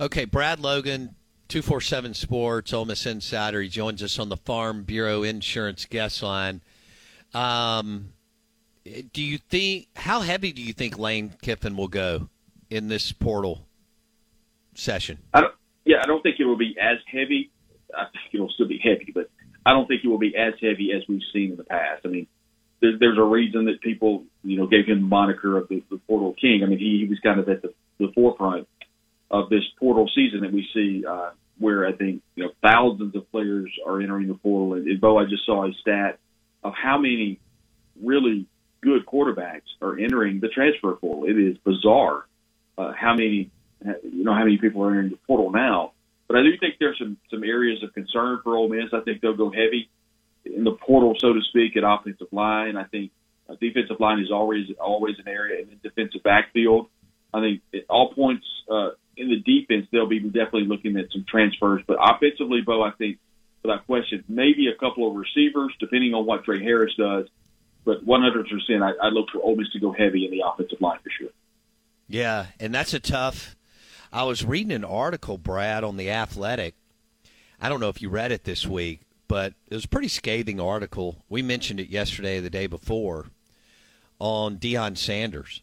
Okay, Brad Logan, 247 Sports, Ole Miss Insider. He joins us on the Farm Bureau Insurance guest line. Um, do you think, how heavy do you think Lane Kiffin will go in this portal session? I don't, yeah, I don't think it will be as heavy. I think it will still be heavy, but I don't think it will be as heavy as we've seen in the past. I mean, there, there's a reason that people, you know, gave him the moniker of the, the portal king. I mean, he, he was kind of at the, the forefront of this portal season that we see, uh, where I think you know thousands of players are entering the portal. And, and Bo, I just saw a stat of how many really good quarterbacks are entering the transfer portal. It is bizarre uh, how many you know how many people are entering the portal now. But I do think there's some some areas of concern for Ole Miss. I think they'll go heavy in the portal, so to speak, at offensive line. I think uh, defensive line is always always an area, and then defensive backfield. I think at all points uh, in the defense, they'll be definitely looking at some transfers. But offensively, Bo, I think without question, maybe a couple of receivers, depending on what Tre Harris does. But 100%, I, I look for Ole Miss to go heavy in the offensive line for sure. Yeah, and that's a tough. I was reading an article, Brad, on the Athletic. I don't know if you read it this week, but it was a pretty scathing article. We mentioned it yesterday, the day before, on Deion Sanders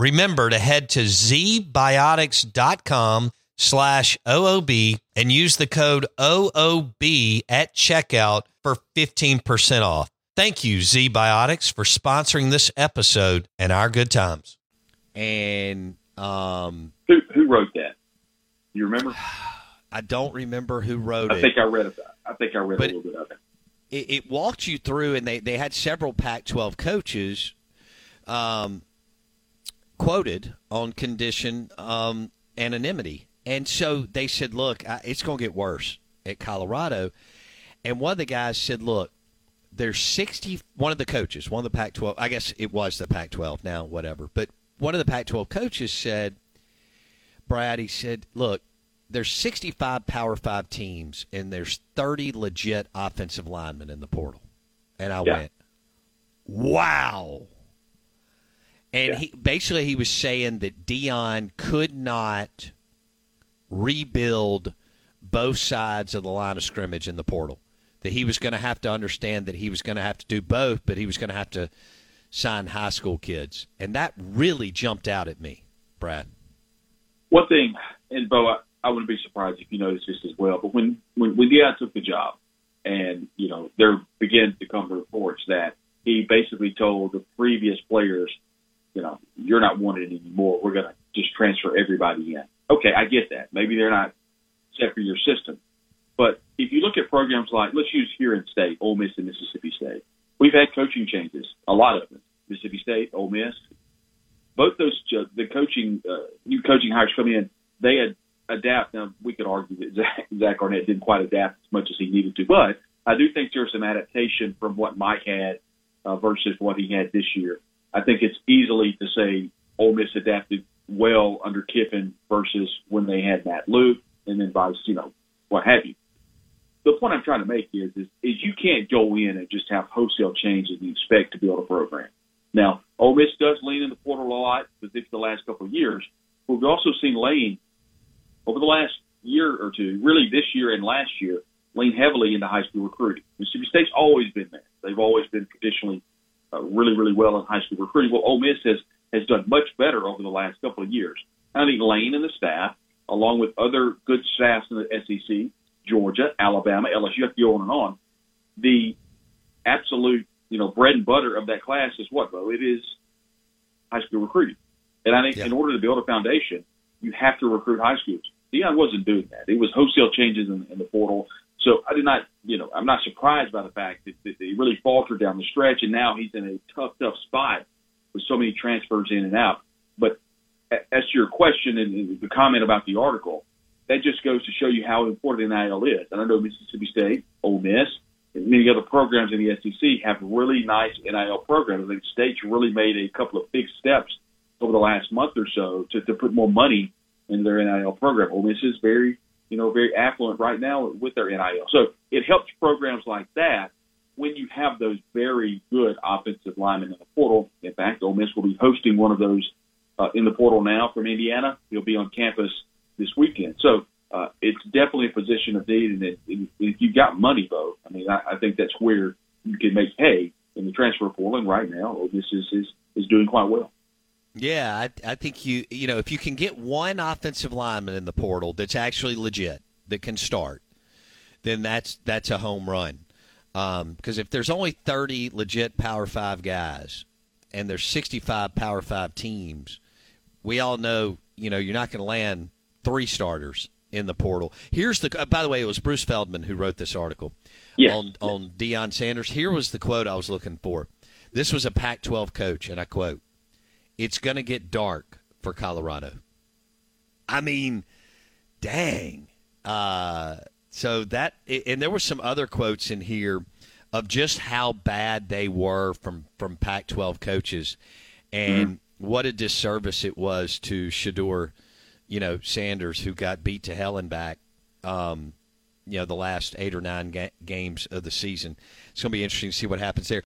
Remember to head to zbiotics.com slash OOB and use the code OOB at checkout for 15% off. Thank you, ZBiotics, for sponsoring this episode and our good times. And um, who, who wrote that? You remember? I don't remember who wrote I it. I think I read it. I think I read but a little bit of it. It, it walked you through, and they, they had several Pac 12 coaches um, quoted on condition um, anonymity. And so they said, look, it's going to get worse at Colorado. And one of the guys said, look, there's 60, one of the coaches, one of the Pac 12, I guess it was the Pac 12 now, whatever. But one of the Pac 12 coaches said, Brad, he said, look, there's 65 Power Five teams, and there's 30 legit offensive linemen in the portal. And I yeah. went, wow. And yeah. he basically he was saying that Deion could not rebuild both sides of the line of scrimmage in the portal. That he was going to have to understand that he was going to have to do both, but he was going to have to sign high school kids, and that really jumped out at me, Brad. One thing, and Bo, I, I wouldn't be surprised if you noticed this as well. But when when when Deion took the job, and you know there began to come reports that he basically told the previous players you know, you're not wanted anymore. We're going to just transfer everybody in. Okay, I get that. Maybe they're not set for your system. But if you look at programs like, let's use here in state, Ole Miss and Mississippi State, we've had coaching changes, a lot of them. Mississippi State, Ole Miss, both those the coaching uh, new coaching hires come in, they had adapt. Now we could argue that Zach, Zach Arnett didn't quite adapt as much as he needed to, but I do think there's some adaptation from what Mike had uh, versus what he had this year. I think it's easily to say Ole Miss adapted well under Kiffin versus when they had Matt Luke. and then vice, you know, what have you. The point I'm trying to make is, is, is you can't go in and just have wholesale changes and expect to build a program. Now, Ole Miss does lean in the portal a lot, particularly the last couple of years. But we've also seen Lane over the last year or two, really this year and last year, lean heavily into high school recruiting. Mississippi State's always been there. They've always been traditionally uh, really, really well in high school recruiting. Well, Ole Miss has has done much better over the last couple of years. I think Lane and the staff, along with other good staffs in the SEC, Georgia, Alabama, LSU, have to go on and on. The absolute, you know, bread and butter of that class is what, though? It is high school recruiting. And I think yeah. in order to build a foundation, you have to recruit high schools. Deion wasn't doing that. It was wholesale changes in, in the portal. So I did not, you know, I'm not surprised by the fact that, that he really faltered down the stretch, and now he's in a tough, tough spot with so many transfers in and out. But as to your question and the comment about the article, that just goes to show you how important NIL is. And I know Mississippi State, Ole Miss, and many other programs in the SEC have really nice NIL programs. I think states really made a couple of big steps over the last month or so to, to put more money in their NIL program. Ole Miss is very, you know, very affluent right now with their NIL. So it helps programs like that when you have those very good offensive linemen in the portal. In fact, Ole Miss will be hosting one of those uh, in the portal now from Indiana. He'll be on campus this weekend. So uh, it's definitely a position of need. And, if you've got money, though, I mean, I, I think that's where you can make hay in the transfer portal. And right now, Ole Miss is, is, is doing quite well. Yeah, I, I think you you know if you can get one offensive lineman in the portal that's actually legit that can start, then that's that's a home run. Because um, if there's only 30 legit Power Five guys, and there's 65 Power Five teams, we all know you know you're not going to land three starters in the portal. Here's the. Uh, by the way, it was Bruce Feldman who wrote this article yes. on on Deion Sanders. Here was the quote I was looking for. This was a Pac-12 coach, and I quote: "It's going to get dark for Colorado." I mean, dang. Uh, so that and there were some other quotes in here of just how bad they were from from Pac-12 coaches, and mm-hmm. what a disservice it was to Shedeur – you know, Sanders, who got beat to hell and back, um, you know, the last eight or nine ga- games of the season. It's going to be interesting to see what happens there.